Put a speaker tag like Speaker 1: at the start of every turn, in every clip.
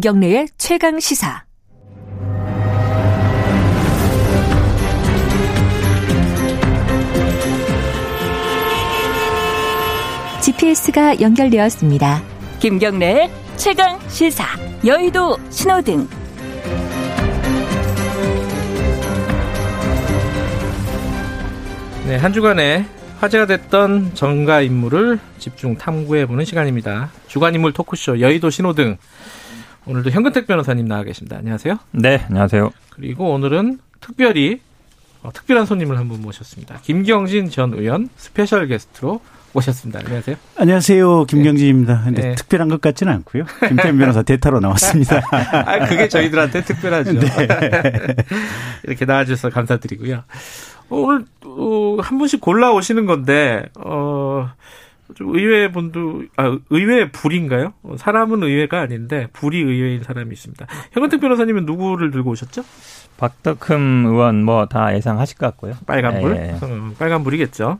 Speaker 1: 김경래의 최강 시사. GPS가 연결되었습니다.
Speaker 2: 김경래의 최강 시사. 여의도 신호등.
Speaker 3: 네, 한 주간에 화제가 됐던 정가 인물을 집중 탐구해보는 시간입니다. 주간 인물 토크쇼 여의도 신호등. 오늘도 현근택 변호사님 나와 계십니다. 안녕하세요.
Speaker 4: 네, 안녕하세요.
Speaker 3: 그리고 오늘은 특별히 어, 특별한 손님을 한 분 모셨습니다. 김경진 전 의원 special guest로 모셨습니다. 안녕하세요.
Speaker 5: 안녕하세요. 김경진입니다. 근데
Speaker 3: 네.
Speaker 5: 특별한 것 같지는 않고요. 김태현 변호사 대타로 나왔습니다.
Speaker 3: 아, 그게 저희들한테 특별하죠.
Speaker 5: 네.
Speaker 3: 이렇게 나와주셔서 감사드리고요. 오늘 어, 한 분씩 골라 오시는 건데 어, 좀 의외 분도 아 의외 불인가요? 어, 사람은 의외가 아닌데 불이 의외인 사람이 있습니다. 현근택 변호사님은 누구를 들고 오셨죠?
Speaker 4: 박덕흠 의원 뭐 다 예상하실 것 같고요.
Speaker 3: 빨간 불,
Speaker 4: 예, 예.
Speaker 3: 음, 빨간 불이겠죠.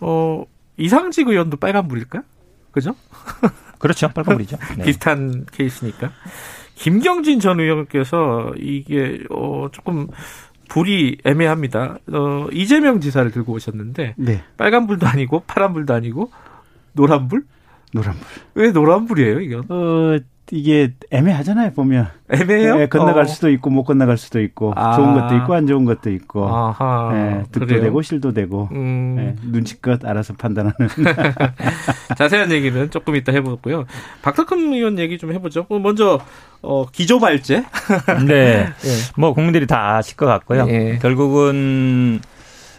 Speaker 3: 어 이상직 의원도 빨간 불일까요? 그죠?
Speaker 4: 그렇죠. 빨간 불이죠. 네.
Speaker 3: 비슷한 케이스니까. 김경진 전 의원께서 이게 어 조금 불이 애매합니다. 어 이재명 지사를 들고 오셨는데
Speaker 5: 네.
Speaker 3: 빨간 불도 아니고 파란 불도 아니고 노란불?
Speaker 5: 노란불.
Speaker 3: 왜 노란불이에요, 이건?
Speaker 5: 어, 이게 애매하잖아요, 보면.
Speaker 3: 애매해요?
Speaker 5: 예, 건너갈
Speaker 3: 어.
Speaker 5: 수도 있고 못 건너갈 수도 있고
Speaker 3: 아.
Speaker 5: 좋은 것도 있고 안 좋은 것도 있고.
Speaker 3: 아하.
Speaker 5: 예, 득도
Speaker 3: 그래요?
Speaker 5: 되고 실도 되고.
Speaker 3: 음,
Speaker 5: 예, 눈치껏 알아서 판단하는.
Speaker 3: 자세한 얘기는 조금 이따 해보고요. 박덕흠 의원 얘기 좀 해보죠. 어, 먼저 어, 기조발제.
Speaker 4: 네.
Speaker 3: 예.
Speaker 4: 뭐 국민들이 다 아실 것 같고요.
Speaker 3: 예.
Speaker 4: 결국은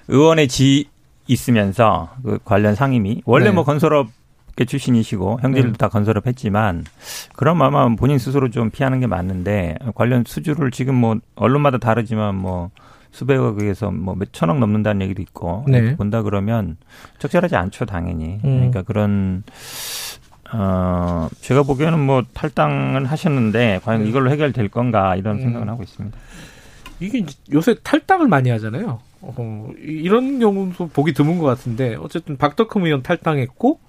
Speaker 4: 의원의 지 있으면서 그 관련 상임위 원래
Speaker 3: 네.
Speaker 4: 뭐 건설업 계 출신이시고 형제들도
Speaker 3: 네.
Speaker 4: 다 건설업 했지만 그럼 아마 본인 스스로 좀 피하는 게 맞는데 관련 수주를 지금 뭐 언론마다 다르지만 뭐 수백억에서 뭐 몇 천억 넘는다는 얘기도 있고
Speaker 3: 네.
Speaker 4: 본다 그러면 적절하지 않죠 당연히
Speaker 3: 음.
Speaker 4: 그러니까 그런 어 제가 보기에는 뭐 탈당은 하셨는데 과연
Speaker 3: 네.
Speaker 4: 이걸로 해결될 건가 이런
Speaker 3: 음.
Speaker 4: 생각을 하고 있습니다.
Speaker 3: 이게 요새 탈당을 많이 하잖아요. 어, 이- 이런 경우도 보기 드문 것 같은데 어쨌든 박덕흠 의원 탈당했고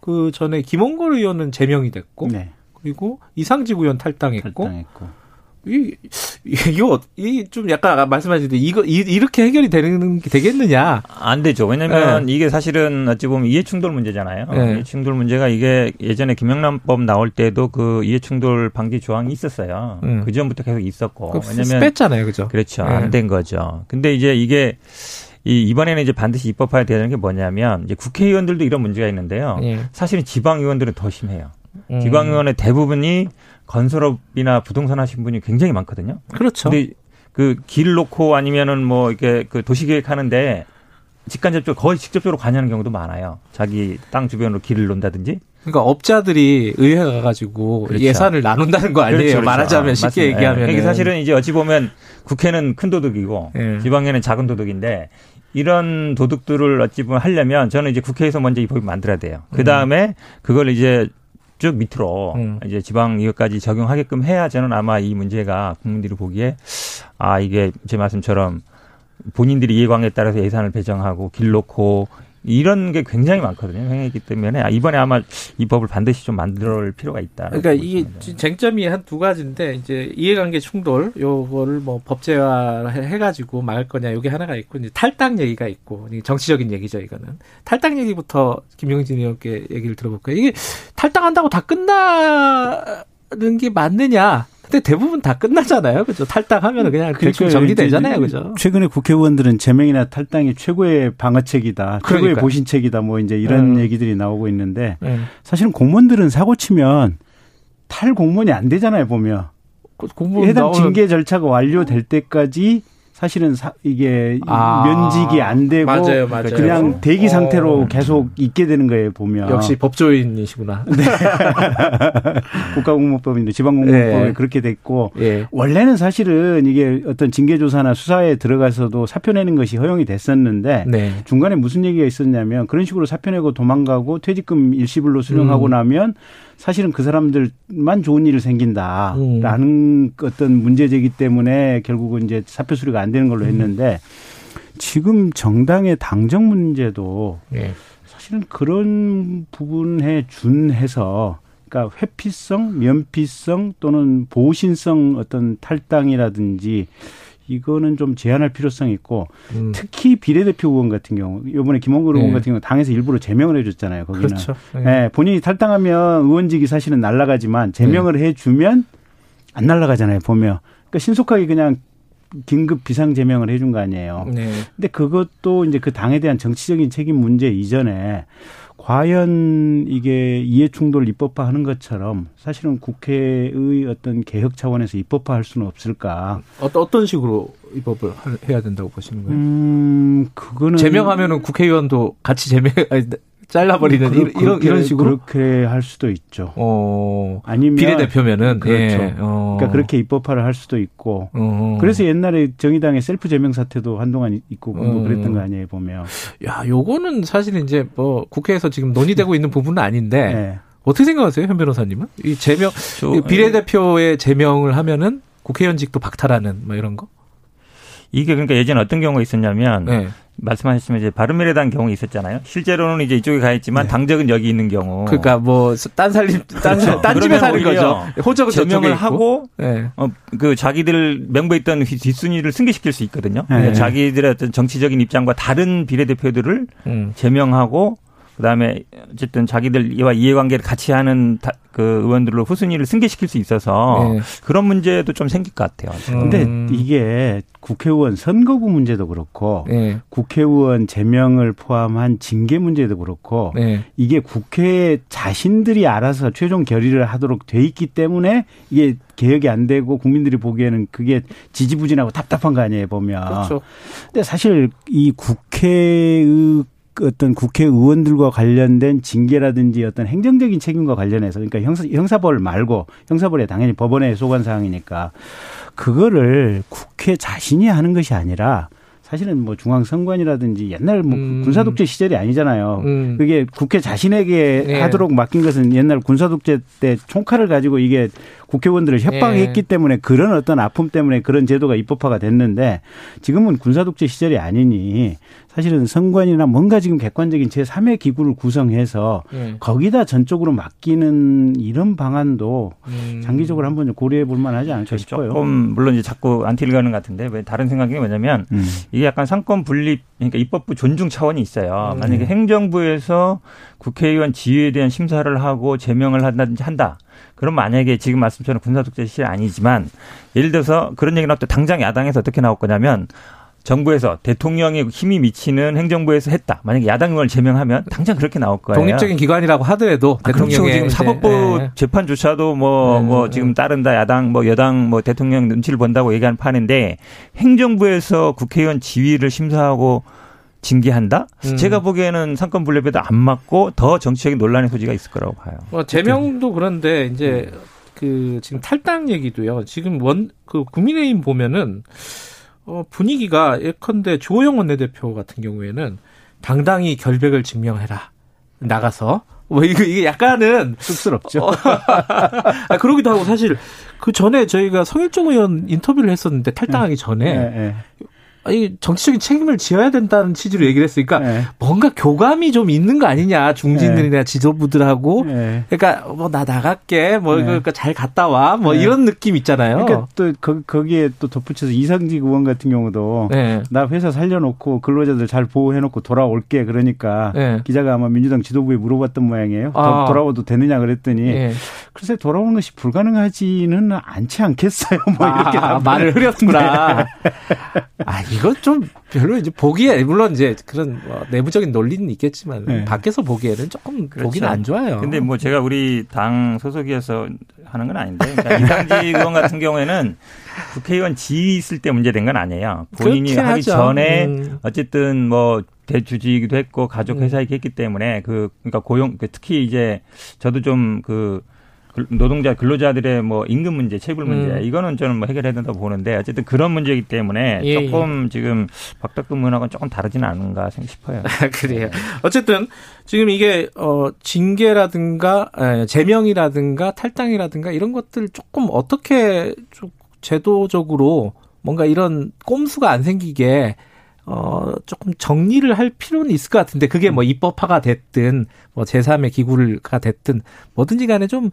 Speaker 3: 그 전에 김원걸 의원은 제명이 됐고
Speaker 5: 네.
Speaker 3: 그리고 이상직 의원 탈당했고
Speaker 5: 탈당했고.
Speaker 3: 이 이거 이 좀 약간 아까 말씀하신 대로 이거 이, 이렇게 해결이 되는 게 되겠느냐?
Speaker 4: 안 되죠. 왜냐면 이게 사실은 어찌 보면 이해충돌 문제잖아요.
Speaker 3: 네.
Speaker 4: 이해충돌 문제가 이게 예전에 김영란법 나올 때도 그 이해충돌 방지 조항이 있었어요.
Speaker 3: 음.
Speaker 4: 그 전부터 계속 있었고. 왜냐면
Speaker 3: 뺐잖아요, 그죠?
Speaker 4: 그렇죠.
Speaker 3: 네.
Speaker 4: 안된 거죠. 근데 이제 이게 이 이번에는 이제 반드시 입법화해야 되는 게 뭐냐면 이제 국회의원들도 이런 문제가 있는데요.
Speaker 3: 예.
Speaker 4: 사실은 지방의원들은 더 심해요.
Speaker 3: 음.
Speaker 4: 지방의원의 대부분이 건설업이나 부동산 하신 분이 굉장히 많거든요.
Speaker 3: 그렇죠.
Speaker 4: 근데 그 길 놓고 아니면은 뭐 이렇게 그 도시계획 하는데 직간접적으로 거의 직접적으로 관여하는 경우도 많아요. 자기 땅 주변으로 길을 놓는다든지.
Speaker 3: 그러니까 업자들이 의회 가가지고
Speaker 4: 그렇죠.
Speaker 3: 예산을 나눈다는 거 아니에요?
Speaker 4: 그렇죠, 그렇죠.
Speaker 3: 말하자면
Speaker 4: 아,
Speaker 3: 쉽게
Speaker 4: 맞습니다.
Speaker 3: 얘기하면
Speaker 4: 예. 이게 사실은 이제 어찌 보면 국회는 큰 도둑이고
Speaker 3: 예.
Speaker 4: 지방에는 작은 도둑인데 이런 도둑들을 어찌 보면 하려면 저는 이제 국회에서 먼저 이 법을 만들어야 돼요. 그 다음에 그걸 이제 쭉 밑으로
Speaker 3: 음.
Speaker 4: 이제 지방 이것까지 적용하게끔 해야 저는 아마 이 문제가 국민들이 보기에 아 이게 제 말씀처럼 본인들이 이해관계에 따라서 예산을 배정하고 길 놓고 이런 게 굉장히 많거든요. 행했기 때문에 아, 이번에 아마 이 법을 반드시 좀 만들 필요가 있다.
Speaker 3: 그러니까 이게 쟁점이 한 두 가지인데 이제 이해관계 충돌 요거를 뭐 법제화 해가지고 막을 거냐 요게 하나가 있고 이제 탈당 얘기가 있고 정치적인 얘기죠 이거는 탈당 얘기부터 김용진 의원께 얘기를 들어볼까요? 이게 탈당한다고 다 끝나는 게 맞느냐? 근데 대부분 다 끝나잖아요, 그죠? 탈당하면 그냥
Speaker 5: 그러니까
Speaker 3: 정리되잖아요, 그죠?
Speaker 5: 최근에 국회의원들은 제명이나 탈당이 최고의 방어책이다. 최고의
Speaker 3: 그러니까요.
Speaker 5: 보신책이다. 뭐 이제 이런
Speaker 3: 음.
Speaker 5: 얘기들이 나오고 있는데
Speaker 3: 네.
Speaker 5: 사실은 공무원들은 사고 치면 탈 공무원이 안 되잖아요, 보면.
Speaker 3: 그
Speaker 5: 해당
Speaker 3: 나오면
Speaker 5: 징계 절차가 완료될 때까지 사실은 사- 이게
Speaker 3: 아,
Speaker 5: 면직이 안 되고
Speaker 3: 맞아요, 맞아요.
Speaker 5: 그냥 대기
Speaker 3: 어.
Speaker 5: 상태로 계속 있게 되는 거예요, 보면.
Speaker 3: 역시 법조인이시구나.
Speaker 5: 국가공무법인데 지방공무법에
Speaker 3: 네.
Speaker 5: 그렇게 됐고
Speaker 3: 예.
Speaker 5: 원래는 사실은 이게 어떤 징계조사나 수사에 들어가서도 사표 내는 것이 허용이 됐었는데
Speaker 3: 네.
Speaker 5: 중간에 무슨 얘기가 있었냐면 그런 식으로 사표 내고 도망가고 퇴직금 일시불로 수령하고
Speaker 3: 음.
Speaker 5: 나면 사실은 그 사람들만 좋은 일이 생긴다라는
Speaker 3: 음.
Speaker 5: 어떤 문제제기 때문에 결국은 이제 사표 수리가 안 되는 걸로
Speaker 3: 음.
Speaker 5: 했는데 지금 정당의 당정 문제도
Speaker 3: 예.
Speaker 5: 사실은 그런 부분에 준해서 그러니까 회피성, 면피성 또는 보신성 어떤 탈당이라든지 이거는 좀 제한할 필요성이 있고
Speaker 3: 음.
Speaker 5: 특히 비례대표 의원 같은 경우 이번에 김원근 의원
Speaker 3: 네.
Speaker 5: 같은 경우 당에서 일부러 제명을 해줬잖아요. 거기는
Speaker 3: 그렇죠. 네.
Speaker 5: 예, 본인이 탈당하면 의원직이 사실은 날라가지만 제명을
Speaker 3: 네.
Speaker 5: 해주면 안 날라가잖아요. 보면 그러니까 신속하게 그냥 긴급 비상 제명을 해준 거 아니에요.
Speaker 3: 네.
Speaker 5: 근데 그것도 이제 그 당에 대한 정치적인 책임 문제 이전에 과연 이게 이해충돌 입법화하는 것처럼 사실은 국회의 어떤 개혁 차원에서 입법화할 수는 없을까?
Speaker 3: 어떤 어떤 식으로 입법을 할- 해야 된다고 보시는 거예요?
Speaker 5: 음, 그거는
Speaker 3: 제명하면은 국회의원도 같이 제명 아니, 잘라버리는
Speaker 5: 그러-
Speaker 3: 이- 이런 이런 식으로
Speaker 5: 그렇게 할 수도 있죠.
Speaker 3: 어
Speaker 5: 아니면
Speaker 3: 비례대표면은
Speaker 5: 그렇죠.
Speaker 3: 예. 어.
Speaker 5: 그러니까 그렇게 입법화를 할 수도 있고.
Speaker 3: 어.
Speaker 5: 그래서 옛날에 정의당의 셀프 제명 사태도 한동안 있고 뭐
Speaker 3: 음.
Speaker 5: 그랬던 거 아니에요 보면.
Speaker 3: 야, 요거는 사실 이제 뭐 국회에서 지금 논의되고 있는 부분은 아닌데
Speaker 5: 네.
Speaker 3: 어떻게 생각하세요, 현 변호사님은? 이 제명
Speaker 4: 저-
Speaker 3: 이 비례대표의 제명을 하면은 국회의원직도 박탈하는 뭐 이런 거?
Speaker 4: 이게 그러니까 예전에 어떤 경우가 있었냐면
Speaker 3: 네.
Speaker 4: 말씀하셨지만 이제 바른미래당 경우 있었잖아요. 실제로는 이제 이쪽에 가 있지만
Speaker 3: 네.
Speaker 4: 당적은 여기 있는 경우.
Speaker 3: 그러니까 뭐 딴 살림 딴,
Speaker 4: 그렇죠.
Speaker 3: 딴 집에 사는 거죠. 호적은 저쪽에
Speaker 4: 제명을. 하고
Speaker 3: 네.
Speaker 4: 어, 그 자기들 명부에 있던 휘- 뒷순위를 승계시킬 수 있거든요.
Speaker 5: 네.
Speaker 4: 그러니까 자기들의 어떤 정치적인 입장과 다른 비례대표들을
Speaker 3: 음.
Speaker 4: 제명하고 그다음에 어쨌든 자기들과 이해관계를 같이 하는 다- 그 의원들로 후순위를 승계시킬 수 있어서
Speaker 3: 네.
Speaker 4: 그런 문제도 좀 생길 것 같아요.
Speaker 5: 근데
Speaker 3: 음.
Speaker 5: 이게 국회의원 선거구 문제도 그렇고
Speaker 3: 네.
Speaker 5: 국회의원 제명을 포함한 징계 문제도 그렇고
Speaker 3: 네.
Speaker 5: 이게 국회 자신들이 알아서 최종 결의를 하도록 돼 있기 때문에 이게 개혁이 안 되고 국민들이 보기에는 그게 지지부진하고 답답한 거 아니에요 보면.
Speaker 3: 그렇죠.
Speaker 5: 근데 사실 이 국회의 어떤 국회의원들과 관련된 징계라든지 어떤 행정적인 책임과 관련해서 그러니까 형사, 형사벌 말고 형사벌에 당연히 법원에 소관 사항이니까 그거를 국회 자신이 하는 것이 아니라 사실은 뭐 중앙선관이라든지 옛날 뭐
Speaker 3: 음.
Speaker 5: 군사독재 시절이 아니잖아요.
Speaker 3: 음.
Speaker 5: 그게 국회 자신에게
Speaker 3: 네.
Speaker 5: 하도록 맡긴 것은 옛날 군사독재 때 총칼을 가지고 이게 국회의원들을 협박했기
Speaker 3: 네.
Speaker 5: 때문에 그런 어떤 아픔 때문에 그런 제도가 입법화가 됐는데 지금은 군사독재 시절이 아니니 사실은 선관이나 뭔가 지금 객관적인 제3의 기구를 구성해서
Speaker 3: 네.
Speaker 5: 거기다 전적으로 맡기는 이런 방안도
Speaker 3: 음.
Speaker 5: 장기적으로 한번 좀 고려해 볼 만하지 않을까 싶어요.
Speaker 4: 조금 물론 이제 자꾸 안티를 가는 것 같은데 왜 다른 생각이 뭐냐면
Speaker 5: 음.
Speaker 4: 이게 약간 삼권 분립 그러니까 입법부 존중 차원이 있어요.
Speaker 3: 음.
Speaker 4: 만약에 행정부에서 국회의원 지위에 대한 심사를 하고 제명을 한다든지 한다. 그럼 만약에 지금 말씀처럼 군사독재 시절 아니지만 예를 들어서 그런 얘기 나올 때 당장 야당에서 어떻게 나올 거냐면 정부에서 대통령이 힘이 미치는 행정부에서 했다. 만약에 야당 의원을 제명하면 당장 그렇게 나올 거예요.
Speaker 3: 독립적인 기관이라고 하더라도
Speaker 4: 아, 그렇죠.
Speaker 3: 대통령의
Speaker 4: 지금
Speaker 3: 이제,
Speaker 4: 사법부
Speaker 3: 예.
Speaker 4: 재판조차도 뭐,
Speaker 3: 네,
Speaker 4: 뭐
Speaker 3: 네.
Speaker 4: 지금 따른다 야당 뭐 여당 뭐 대통령 눈치를 본다고 얘기하는 판인데 행정부에서 국회의원 지위를 심사하고 징계한다?
Speaker 3: 음.
Speaker 4: 제가 보기에는 상권 분립에도 안 맞고 더 정치적인 논란의 소지가 있을 거라고 봐요.
Speaker 3: 뭐 제명도 그런데 이제 그 지금 탈당 얘기도요. 지금 원 그 국민의힘 보면은 어 분위기가 예컨대 주호영 원내대표 같은 경우에는 당당히 결백을 증명해라 나가서 뭐 이거 이게 약간은
Speaker 5: 쑥스럽죠.
Speaker 3: 어, 아, 그러기도 하고 사실 그 전에 저희가 성일종 의원 인터뷰를 했었는데 탈당하기 전에
Speaker 5: 예, 예.
Speaker 3: 아니 정치적인 책임을 지어야 된다는 취지로 얘기를 했으니까
Speaker 5: 예.
Speaker 3: 뭔가 교감이 좀 있는 거 아니냐 중진들이나 지도부들하고
Speaker 5: 예.
Speaker 3: 그러니까 뭐 나 나갈게 뭐
Speaker 5: 네.
Speaker 3: 그러니까 잘 갔다 와뭐
Speaker 5: 네.
Speaker 3: 이런 느낌 있잖아요.
Speaker 5: 그러니까 또 거, 거기에 또 덧붙여서 이상직 의원 같은 경우도
Speaker 3: 네.
Speaker 5: 나 회사 살려놓고 근로자들 잘 보호해놓고 돌아올게 그러니까
Speaker 3: 네.
Speaker 5: 기자가 아마 민주당 지도부에 물어봤던 모양이에요. 더
Speaker 3: 아.
Speaker 5: 돌아와도 되느냐 그랬더니
Speaker 3: 예.
Speaker 5: 글쎄 돌아오는 것이 불가능하지는 않지 않겠어요. 뭐 이렇게
Speaker 3: 아, 말을 흐렸구나. 아 이건 좀 별로 이제 보기에 물론 이제 그런 뭐 내부적인 논리는 있겠지만
Speaker 5: 네.
Speaker 3: 밖에서 보기에는 조금
Speaker 4: 그렇죠.
Speaker 3: 보기는 안 좋아요.
Speaker 4: 근데 뭐 제가 우리 당 소속이어서 하는 건 아닌데 그러니까 이상직 의원 같은 경우에는 국회의원 지위 있을 때 문제된 건 아니에요. 본인이 하기
Speaker 3: 하죠.
Speaker 4: 전에
Speaker 3: 음.
Speaker 4: 어쨌든 뭐 대주주이기도 했고 가족
Speaker 3: 음.
Speaker 4: 회사이기 했기 때문에 그 그러니까 고용 그 특히 이제 저도 좀그 노동자 근로자들의 뭐 임금 문제, 체불 문제
Speaker 3: 음.
Speaker 4: 이거는 저는 뭐 해결해야 된다고 보는데 어쨌든 그런 문제이기 때문에
Speaker 3: 예,
Speaker 4: 조금 지금 박덕근 의원하고는 조금 다르지는 않은가 싶어요.
Speaker 3: 그래요. 어쨌든 지금 이게 어 징계라든가 에, 제명이라든가 탈당이라든가 이런 것들 조금 어떻게 좀 제도적으로 뭔가 이런 꼼수가 안 생기게 어, 조금 정리를 할 필요는 있을 것 같은데 그게 뭐 입법화가 됐든 뭐 제3의 기구가 됐든 뭐든지 간에 좀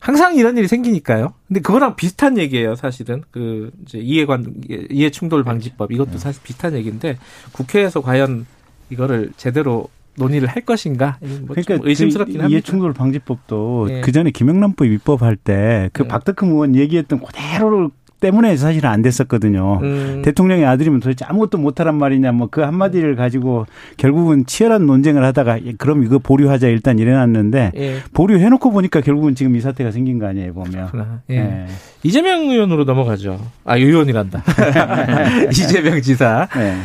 Speaker 3: 항상 이런 일이 생기니까요. 근데 그거랑 비슷한 얘기예요, 사실은. 그 이제 이해관 이해 충돌 방지법 이것도 사실 비슷한 얘기인데 국회에서 과연 이거를 제대로 논의를 할 것인가? 뭐
Speaker 5: 그러니까
Speaker 3: 의심스럽긴
Speaker 5: 그
Speaker 3: 합니다.
Speaker 5: 이해충돌 방지법도
Speaker 3: 예.
Speaker 5: 그 전에 김영란법 입법할 때그
Speaker 3: 네.
Speaker 5: 박덕흠 의원 얘기했던 그대로 때문에 사실은 안 됐었거든요.
Speaker 3: 음,
Speaker 5: 대통령의 아들이면 도대체 아무것도 못하란 말이냐 뭐 그 한마디를 가지고 결국은 치열한 논쟁을 하다가 예, 그럼 이거 보류하자 일단 이래놨는데
Speaker 3: 예.
Speaker 5: 보류해놓고 보니까 결국은 지금 이 사태가 생긴 거 아니에요 보면.
Speaker 3: 예.
Speaker 5: 예.
Speaker 3: 이재명 의원으로 넘어가죠. 아, 의원이란다. 이재명 지사.
Speaker 5: 네.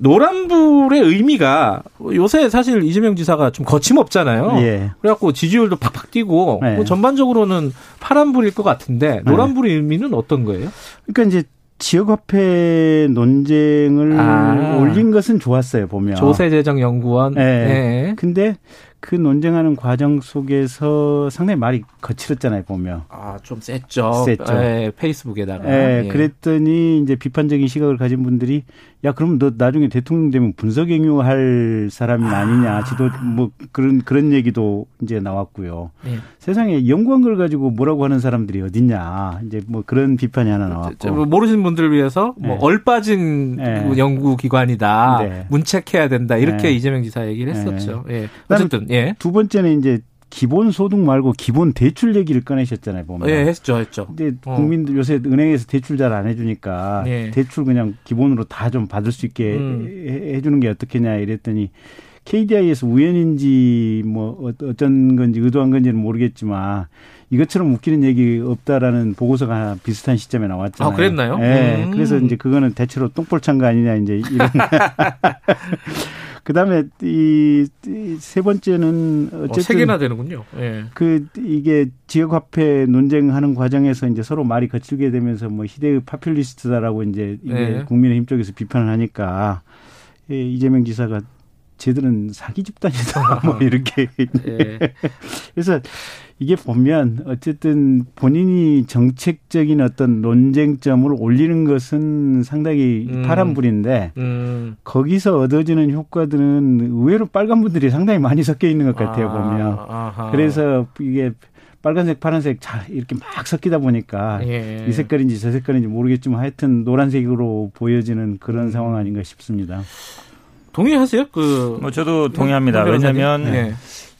Speaker 3: 노란불의 의미가 요새 사실 이재명 지사가 좀 거침없잖아요.
Speaker 5: 예.
Speaker 3: 그래갖고 지지율도 팍팍 뛰고
Speaker 5: 네.
Speaker 3: 뭐 전반적으로는 파란불일 것 같은데 노란불의 의미는 어떤 거예요?
Speaker 5: 그러니까 이제 지역화폐 논쟁을
Speaker 3: 아.
Speaker 5: 올린 것은 좋았어요 보면.
Speaker 3: 조세재정연구원.
Speaker 5: 네.
Speaker 3: 네.
Speaker 5: 근데 그 논쟁하는 과정 속에서 상당히 말이 거칠었잖아요 보면.
Speaker 3: 아, 좀 셌죠.
Speaker 5: 셌죠.
Speaker 3: 예, 페이스북에다가.
Speaker 5: 예,
Speaker 3: 예.
Speaker 5: 그랬더니 이제 비판적인 시각을 가진 분들이 야 그럼 너 나중에 대통령 되면 분석행위 할 사람이 아니냐 지도 뭐 그런 그런 얘기도 이제 나왔고요.
Speaker 3: 예.
Speaker 5: 세상에 연구한 걸 가지고 뭐라고 하는 사람들이 어딨냐 이제 뭐 그런 비판이 하나
Speaker 3: 저,
Speaker 5: 나왔고.
Speaker 3: 뭐 모르시는 분들을 위해서 뭐
Speaker 5: 네.
Speaker 3: 얼빠진
Speaker 5: 네.
Speaker 3: 그 연구기관이다.
Speaker 5: 네.
Speaker 3: 문책해야 된다. 이렇게
Speaker 5: 네.
Speaker 3: 이재명 지사 얘기를
Speaker 5: 네.
Speaker 3: 했었죠. 예. 어쨌든, 예.
Speaker 5: 두 번째는 이제 기본 소득 말고 기본 대출 얘기를 꺼내셨잖아요 보면.
Speaker 3: 예, 했죠, 했죠.
Speaker 5: 근데
Speaker 3: 어.
Speaker 5: 국민들 요새 은행에서 대출 잘 안 해주니까
Speaker 3: 예.
Speaker 5: 대출 그냥 기본으로 다 좀 받을 수 있게
Speaker 3: 음.
Speaker 5: 해- 해주는 게 어떻겠냐 이랬더니 KDI에서 우연인지 뭐 어- 어쩐 건지 의도한 건지는 모르겠지만 이것처럼 웃기는 얘기 없다라는 보고서가 비슷한 시점에 나왔잖아요.
Speaker 3: 아, 그랬나요?
Speaker 5: 예.
Speaker 3: 음.
Speaker 5: 그래서 이제 그거는 대체로 똥볼 찬 거 아니냐 이제 이런. 그다음에 이 세 번째는
Speaker 3: 어,
Speaker 5: 어쨌든
Speaker 3: 세 개나 되는군요. 예.
Speaker 5: 그 이게 지역 화폐 논쟁하는 과정에서 이제 서로 말이 거칠게 되면서 뭐 희대의 파퓰리스트다라고 이제 이게
Speaker 3: 네.
Speaker 5: 국민의힘 쪽에서 비판을 하니까 예, 이재명 지사가 쟤들은 사기 집단이다 뭐 이렇게
Speaker 3: 예.
Speaker 5: 그래서 이게 보면 어쨌든 본인이 정책적인 어떤 논쟁점을 올리는 것은 상당히
Speaker 3: 음.
Speaker 5: 파란불인데
Speaker 3: 음.
Speaker 5: 거기서 얻어지는 효과들은 의외로 빨간 분들이 상당히 많이 섞여 있는 것 같아요
Speaker 3: 아,
Speaker 5: 보면
Speaker 3: 아하.
Speaker 5: 그래서 이게 빨간색, 파란색 잘 이렇게 막 섞이다 보니까
Speaker 3: 예.
Speaker 5: 이 색깔인지 저 색깔인지 모르겠지만 하여튼 노란색으로 보여지는 그런
Speaker 3: 음.
Speaker 5: 상황 아닌가 싶습니다.
Speaker 3: 동의하세요? 그
Speaker 4: 뭐 저도 동의합니다.
Speaker 3: 홍 변호사님?
Speaker 4: 왜냐하면
Speaker 3: 예.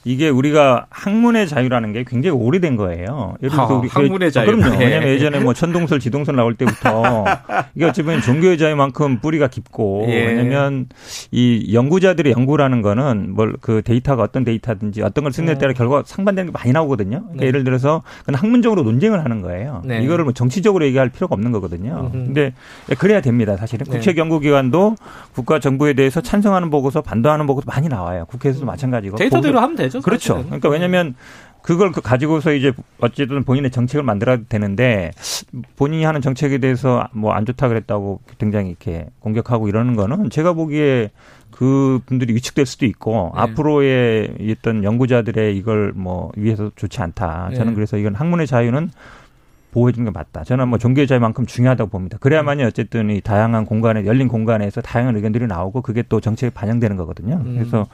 Speaker 4: 이게 우리가 학문의 자유라는 게 굉장히 오래된 거예요. 예를 들어서
Speaker 3: 아,
Speaker 4: 우리
Speaker 3: 학문의 자유.
Speaker 4: 그럼요.
Speaker 3: 예.
Speaker 4: 왜냐하면 예전에 뭐 천동설, 지동설 나올 때부터 이게 어찌 보면 종교의 자유만큼 뿌리가 깊고
Speaker 3: 예.
Speaker 4: 왜냐하면 이 연구자들의 연구라는 거는 뭘 그 데이터가 어떤 데이터든지 어떤 걸 쓰느냐에 따라 결과 상반되는 게 많이 나오거든요. 그러니까
Speaker 3: 음. 네.
Speaker 4: 예를 들어서 그건 학문적으로 논쟁을 하는 거예요.
Speaker 3: 네.
Speaker 4: 이거를 뭐 정치적으로 얘기할 필요가 없는 거거든요.
Speaker 3: 음흠.
Speaker 4: 근데 그래야 됩니다. 사실은
Speaker 3: 네.
Speaker 4: 국책연구기관도 국가 정부에 대해서 찬성하는 보고서, 반대하는 보고서 많이 나와요. 국회에서도 마찬가지고.
Speaker 3: 데이터대로
Speaker 4: 보고서-
Speaker 3: 하면 되죠.
Speaker 4: 그렇죠.
Speaker 3: 사실은.
Speaker 4: 그러니까 왜냐하면 그걸 그 가지고서 이제 어쨌든 본인의 정책을 만들어야 되는데 본인이 하는 정책에 대해서 뭐 안 좋다 그랬다고 굉장히 이렇게 공격하고 이러는 거는 제가 보기에 그 분들이 위축될 수도 있고
Speaker 3: 네.
Speaker 4: 앞으로의 어떤 연구자들의 이걸 뭐 위해서 좋지 않다. 저는
Speaker 3: 네.
Speaker 4: 그래서 이건 학문의 자유는 보호해주는 게 맞다. 저는 뭐 종교의 자유만큼 중요하다고 봅니다. 그래야만이 어쨌든 이 다양한 공간에 열린 공간에서 다양한 의견들이 나오고 그게 또 정책에 반영되는 거거든요.
Speaker 3: 음.
Speaker 4: 그래서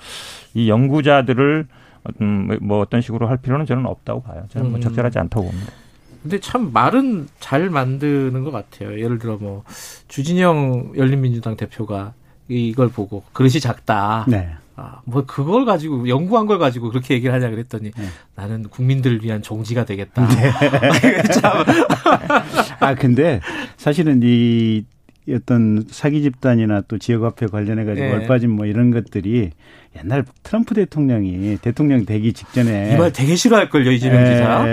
Speaker 4: 이 연구자들을 음, 뭐 어떤 식으로 할 필요는 저는 없다고 봐요. 저는 뭐
Speaker 3: 음.
Speaker 4: 적절하지 않다고 봅니다.
Speaker 3: 근데 참 말은 잘 만드는 것 같아요. 예를 들어 뭐 주진영 열린민주당 대표가 이걸 보고 그릇이 작다.
Speaker 5: 네.
Speaker 3: 아, 뭐 그걸 가지고 연구한 걸 가지고 그렇게 얘기를 하냐 그랬더니
Speaker 5: 네.
Speaker 3: 나는 국민들을 위한 종지가 되겠다. 참.
Speaker 5: 아 근데 사실은 이 어떤 사기 집단이나 또 지역화폐 관련해 가지고
Speaker 3: 예.
Speaker 5: 얼빠진 뭐 이런 것들이 옛날 트럼프 대통령이 대통령 되기 직전에
Speaker 3: 이 말 되게 싫어할 걸요 이재명
Speaker 5: 예,
Speaker 3: 지사.
Speaker 5: 예.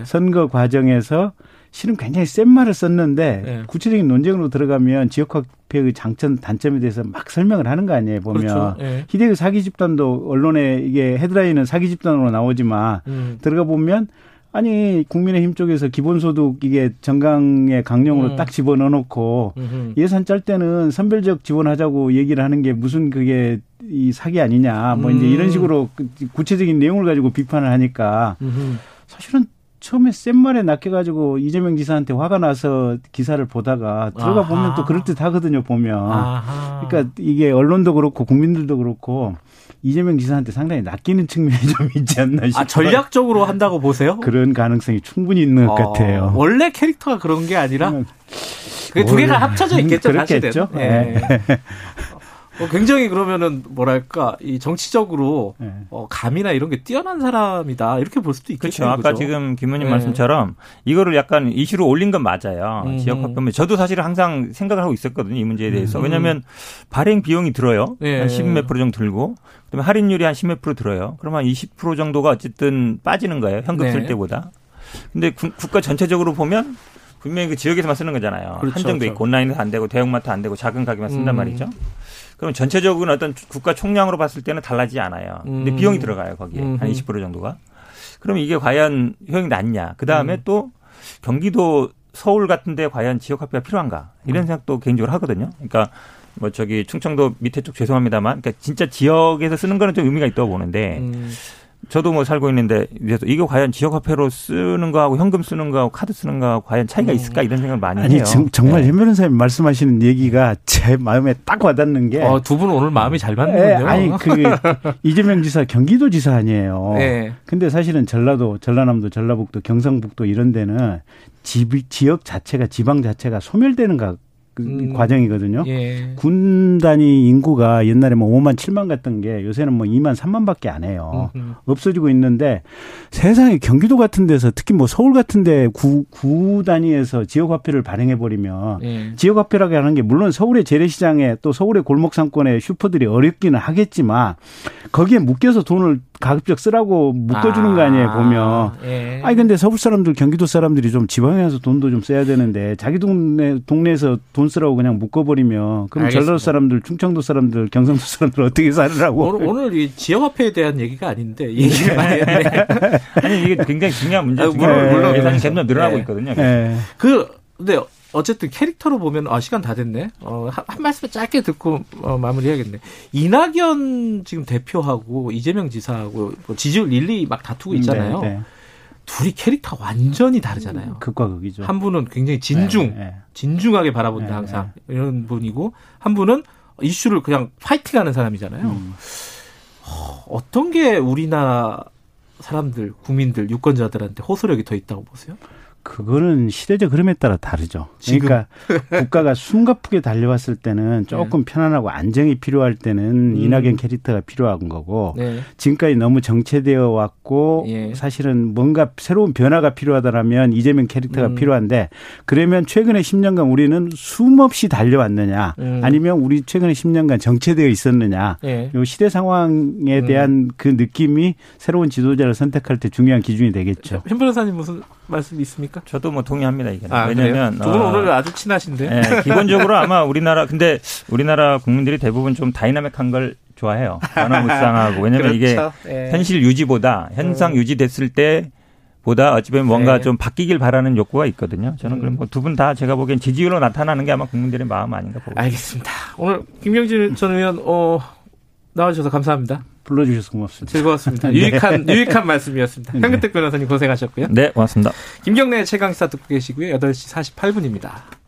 Speaker 3: 예.
Speaker 5: 선거 과정에서 실은 굉장히 센 말을 썼는데
Speaker 3: 예.
Speaker 5: 구체적인 논쟁으로 들어가면 지역화폐의 장점 단점에 대해서 막 설명을 하는 거 아니에요 보면
Speaker 3: 그렇죠. 예.
Speaker 5: 희대의 사기 집단도 언론에 이게 헤드라인은 사기 집단으로 나오지만
Speaker 3: 음.
Speaker 5: 들어가 보면 아니 국민의힘 쪽에서 기본소득 이게 정강의 강령으로
Speaker 3: 음.
Speaker 5: 딱 집어넣어 놓고
Speaker 3: 음흠.
Speaker 5: 예산 짤 때는 선별적 지원하자고 얘기를 하는 게 무슨 그게 이 사기 아니냐 뭐 이제
Speaker 3: 음.
Speaker 5: 이런 식으로 그 구체적인 내용을 가지고 비판을 하니까
Speaker 3: 음흠.
Speaker 5: 사실은 처음에 센 말에 낚여가지고 이재명 지사한테 화가 나서 기사를 보다가 들어가
Speaker 3: 아하.
Speaker 5: 보면 또 그럴 듯 하거든요, 보면.
Speaker 3: 아하.
Speaker 5: 그러니까 이게 언론도 그렇고 국민들도 그렇고 이재명 지사한테 상당히 낚이는 측면이 좀 있지 않나 싶어요.
Speaker 3: 아, 전략적으로 한다고 보세요?
Speaker 5: 그런 가능성이 충분히 있는 것
Speaker 3: 어,
Speaker 5: 같아요.
Speaker 3: 원래 캐릭터가 그런 게 아니라
Speaker 5: 음,
Speaker 3: 그게 두 개가 합쳐져 있겠죠,
Speaker 5: 그렇겠죠.
Speaker 3: 사실은. 예. 어, 굉장히 그러면은 뭐랄까 이 정치적으로
Speaker 5: 네.
Speaker 3: 어, 감이나 이런 게 뛰어난 사람이다 이렇게 볼 수도 있겠죠.
Speaker 4: 그렇죠. 아까 지금 김 의원님
Speaker 3: 네.
Speaker 4: 말씀처럼 이거를 약간 이슈로 올린 건 맞아요.
Speaker 3: 음.
Speaker 4: 지역 화폐면 저도 사실 항상 생각을 하고 있었거든요. 이 문제에 대해서.
Speaker 3: 음.
Speaker 4: 왜냐하면 발행 비용이 들어요.
Speaker 3: 예.
Speaker 4: 한 10몇 프로 정도 들고 그다음에 할인율이 한 10몇 프로 들어요. 그러면 한20% 정도가 어쨌든 빠지는 거예요. 현금
Speaker 3: 네.
Speaker 4: 쓸 때보다. 근데 구- 국가 전체적으로 보면 분명히 그 지역에서만 쓰는 거잖아요.
Speaker 3: 그렇죠,
Speaker 4: 한정도
Speaker 3: 그렇죠.
Speaker 4: 있고 온라인에서 안 되고 대형마트 안 되고 작은 가게만 쓴단
Speaker 3: 음.
Speaker 4: 말이죠. 그럼 전체적으로 어떤 국가 총량으로 봤을 때는 달라지지 않아요. 근데
Speaker 3: 음.
Speaker 4: 비용이 들어가요 거기에
Speaker 3: 음흠.
Speaker 4: 한20% 정도가. 그럼 이게 과연 효용이 낮냐? 그 다음에
Speaker 3: 음.
Speaker 4: 또 경기도 서울 같은데 과연 지역 화폐가 필요한가?
Speaker 3: 음.
Speaker 4: 이런 생각도 개인적으로 하거든요. 그러니까 뭐 저기 충청도 밑에 쪽 죄송합니다만, 그러니까 진짜 지역에서 쓰는 거는 좀 의미가 있다고 보는데
Speaker 3: 음,
Speaker 4: 저도 뭐 살고 있는데 이거 과연 지역 화폐로 쓰는 거하고 현금 쓰는 거하고 카드 쓰는 거하고 과연 차이가
Speaker 3: 음.
Speaker 4: 있을까 이런 생각을 많이
Speaker 5: 아니
Speaker 4: 해요.
Speaker 5: 정, 정말
Speaker 4: 네.
Speaker 5: 현 변호사님 말씀하시는 얘기가 제 마음에 딱 와닿는 게
Speaker 3: 어, 두분 오늘 마음이 잘
Speaker 5: 예,
Speaker 3: 맞는군요.
Speaker 5: 아니 그 이재명 지사 경기도 지사 아니에요.
Speaker 3: 예.
Speaker 5: 근데 사실은 전라도, 전라남도, 전라북도, 경상북도 이런 데는 지, 지역 자체가 지방 자체가 소멸되는 가, 그
Speaker 3: 음.
Speaker 5: 과정이거든요.
Speaker 3: 예.
Speaker 5: 군 단위 인구가 옛날에 뭐 5만 7만 갔던 게 요새는 뭐 2만 3만밖에 안 해요.
Speaker 3: 음,
Speaker 5: 없어지고 있는데 세상에 경기도 같은 데서 특히 뭐 서울 같은 데 구, 구 단위에서 지역 화폐를 발행해 버리면
Speaker 3: 예.
Speaker 5: 지역 화폐라고 하는 게 물론 서울의 재래시장에 또 서울의 골목 상권의 슈퍼들이 어렵기는 하겠지만 거기에 묶여서 돈을 가급적 쓰라고 묶어주는 거 아니에요 보면.
Speaker 3: 예.
Speaker 5: 아니 근데 서울 사람들 경기도 사람들이 좀 지방에 가서 돈도 좀 써야 되는데 자기 동네 동네에서 돈 쓰라고 그냥 묶어버리면 그럼
Speaker 3: 알겠습니다.
Speaker 5: 전라도 사람들, 충청도 사람들, 경상도 사람들 어떻게 살으라고?
Speaker 3: 오늘, 오늘 이 지역화폐에 대한 얘기가 아닌데 얘기를 많이 했네.
Speaker 4: 아니 이게 굉장히 중요한 문제
Speaker 3: 아, 물론, 물론.
Speaker 4: 예산이 점점 늘어나고
Speaker 3: 네.
Speaker 4: 있거든요.
Speaker 5: 예.
Speaker 3: 그 근데 어쨌든 캐릭터로 보면 아 시간 다 됐네. 어, 한, 한 말씀 짧게 듣고 어, 마무리해야겠네. 이낙연 지금 대표하고 이재명 지사하고 뭐 지지율 일리 막 다투고 있잖아요.
Speaker 5: 네, 네.
Speaker 3: 둘이 캐릭터가 완전히 다르잖아요.
Speaker 5: 극과 극이죠.
Speaker 3: 한 분은 굉장히 진중,
Speaker 5: 네, 네.
Speaker 3: 진중하게 바라본다
Speaker 5: 네,
Speaker 3: 항상 이런 분이고 한 분은 이슈를 그냥 파이팅하는 사람이잖아요.
Speaker 5: 음.
Speaker 3: 어떤 게 우리나라 사람들, 국민들, 유권자들한테 호소력이 더 있다고 보세요?
Speaker 5: 그거는 시대적 흐름에 따라 다르죠. 그러니까 국가가 숨가쁘게 달려왔을 때는 조금 편안하고 안정이 필요할 때는
Speaker 3: 네. 음.
Speaker 5: 이낙연 캐릭터가 필요한 거고
Speaker 3: 네.
Speaker 5: 지금까지 너무 정체되어 왔고
Speaker 3: 예.
Speaker 5: 사실은 뭔가 새로운 변화가 필요하다라면 이재명 캐릭터가
Speaker 3: 음.
Speaker 5: 필요한데 그러면 최근에 10년간 우리는 쉼없이 달려왔느냐
Speaker 3: 음.
Speaker 5: 아니면 우리 최근에 10년간 정체되어 있었느냐
Speaker 3: 예.
Speaker 5: 요 시대 상황에
Speaker 3: 음.
Speaker 5: 대한 그 느낌이 새로운 지도자를 선택할 때 중요한 기준이 되겠죠.
Speaker 3: 현 변호사님 무슨 말씀 있습니까?
Speaker 4: 저도 뭐 동의합니다 이게.
Speaker 3: 아,
Speaker 4: 왜냐면?
Speaker 3: 두분
Speaker 4: 어,
Speaker 3: 오늘 아주 친하신데.
Speaker 4: 예, 기본적으로 아마 우리나라 근데 우리나라 국민들이 대부분 좀 다이나믹한 걸 좋아해요. 변화무쌍하고 왜냐면 이게
Speaker 3: 그렇죠. 예.
Speaker 4: 현실 유지보다 현상
Speaker 3: 음.
Speaker 4: 유지됐을 때 보다 어찌 보면 뭔가
Speaker 3: 네.
Speaker 4: 좀 바뀌길 바라는 욕구가 있거든요. 저는
Speaker 3: 음.
Speaker 4: 그럼 뭐 두 분 다 제가 보기엔 지지율로 나타나는 게 아마 국민들의 마음 아닌가 보고.
Speaker 3: 알겠습니다. 오늘 김경진 전 의원 어, 나와주셔서 감사합니다.
Speaker 5: 불러주셔서 고맙습니다.
Speaker 3: 즐거웠습니다.
Speaker 5: 네.
Speaker 3: 유익한 유익한 말씀이었습니다.
Speaker 5: 네.
Speaker 3: 현근택 변호사님 고생하셨고요.
Speaker 4: 네, 고맙습니다.
Speaker 3: 김경래 최강시사 듣고 계시고요. 8시 48분입니다.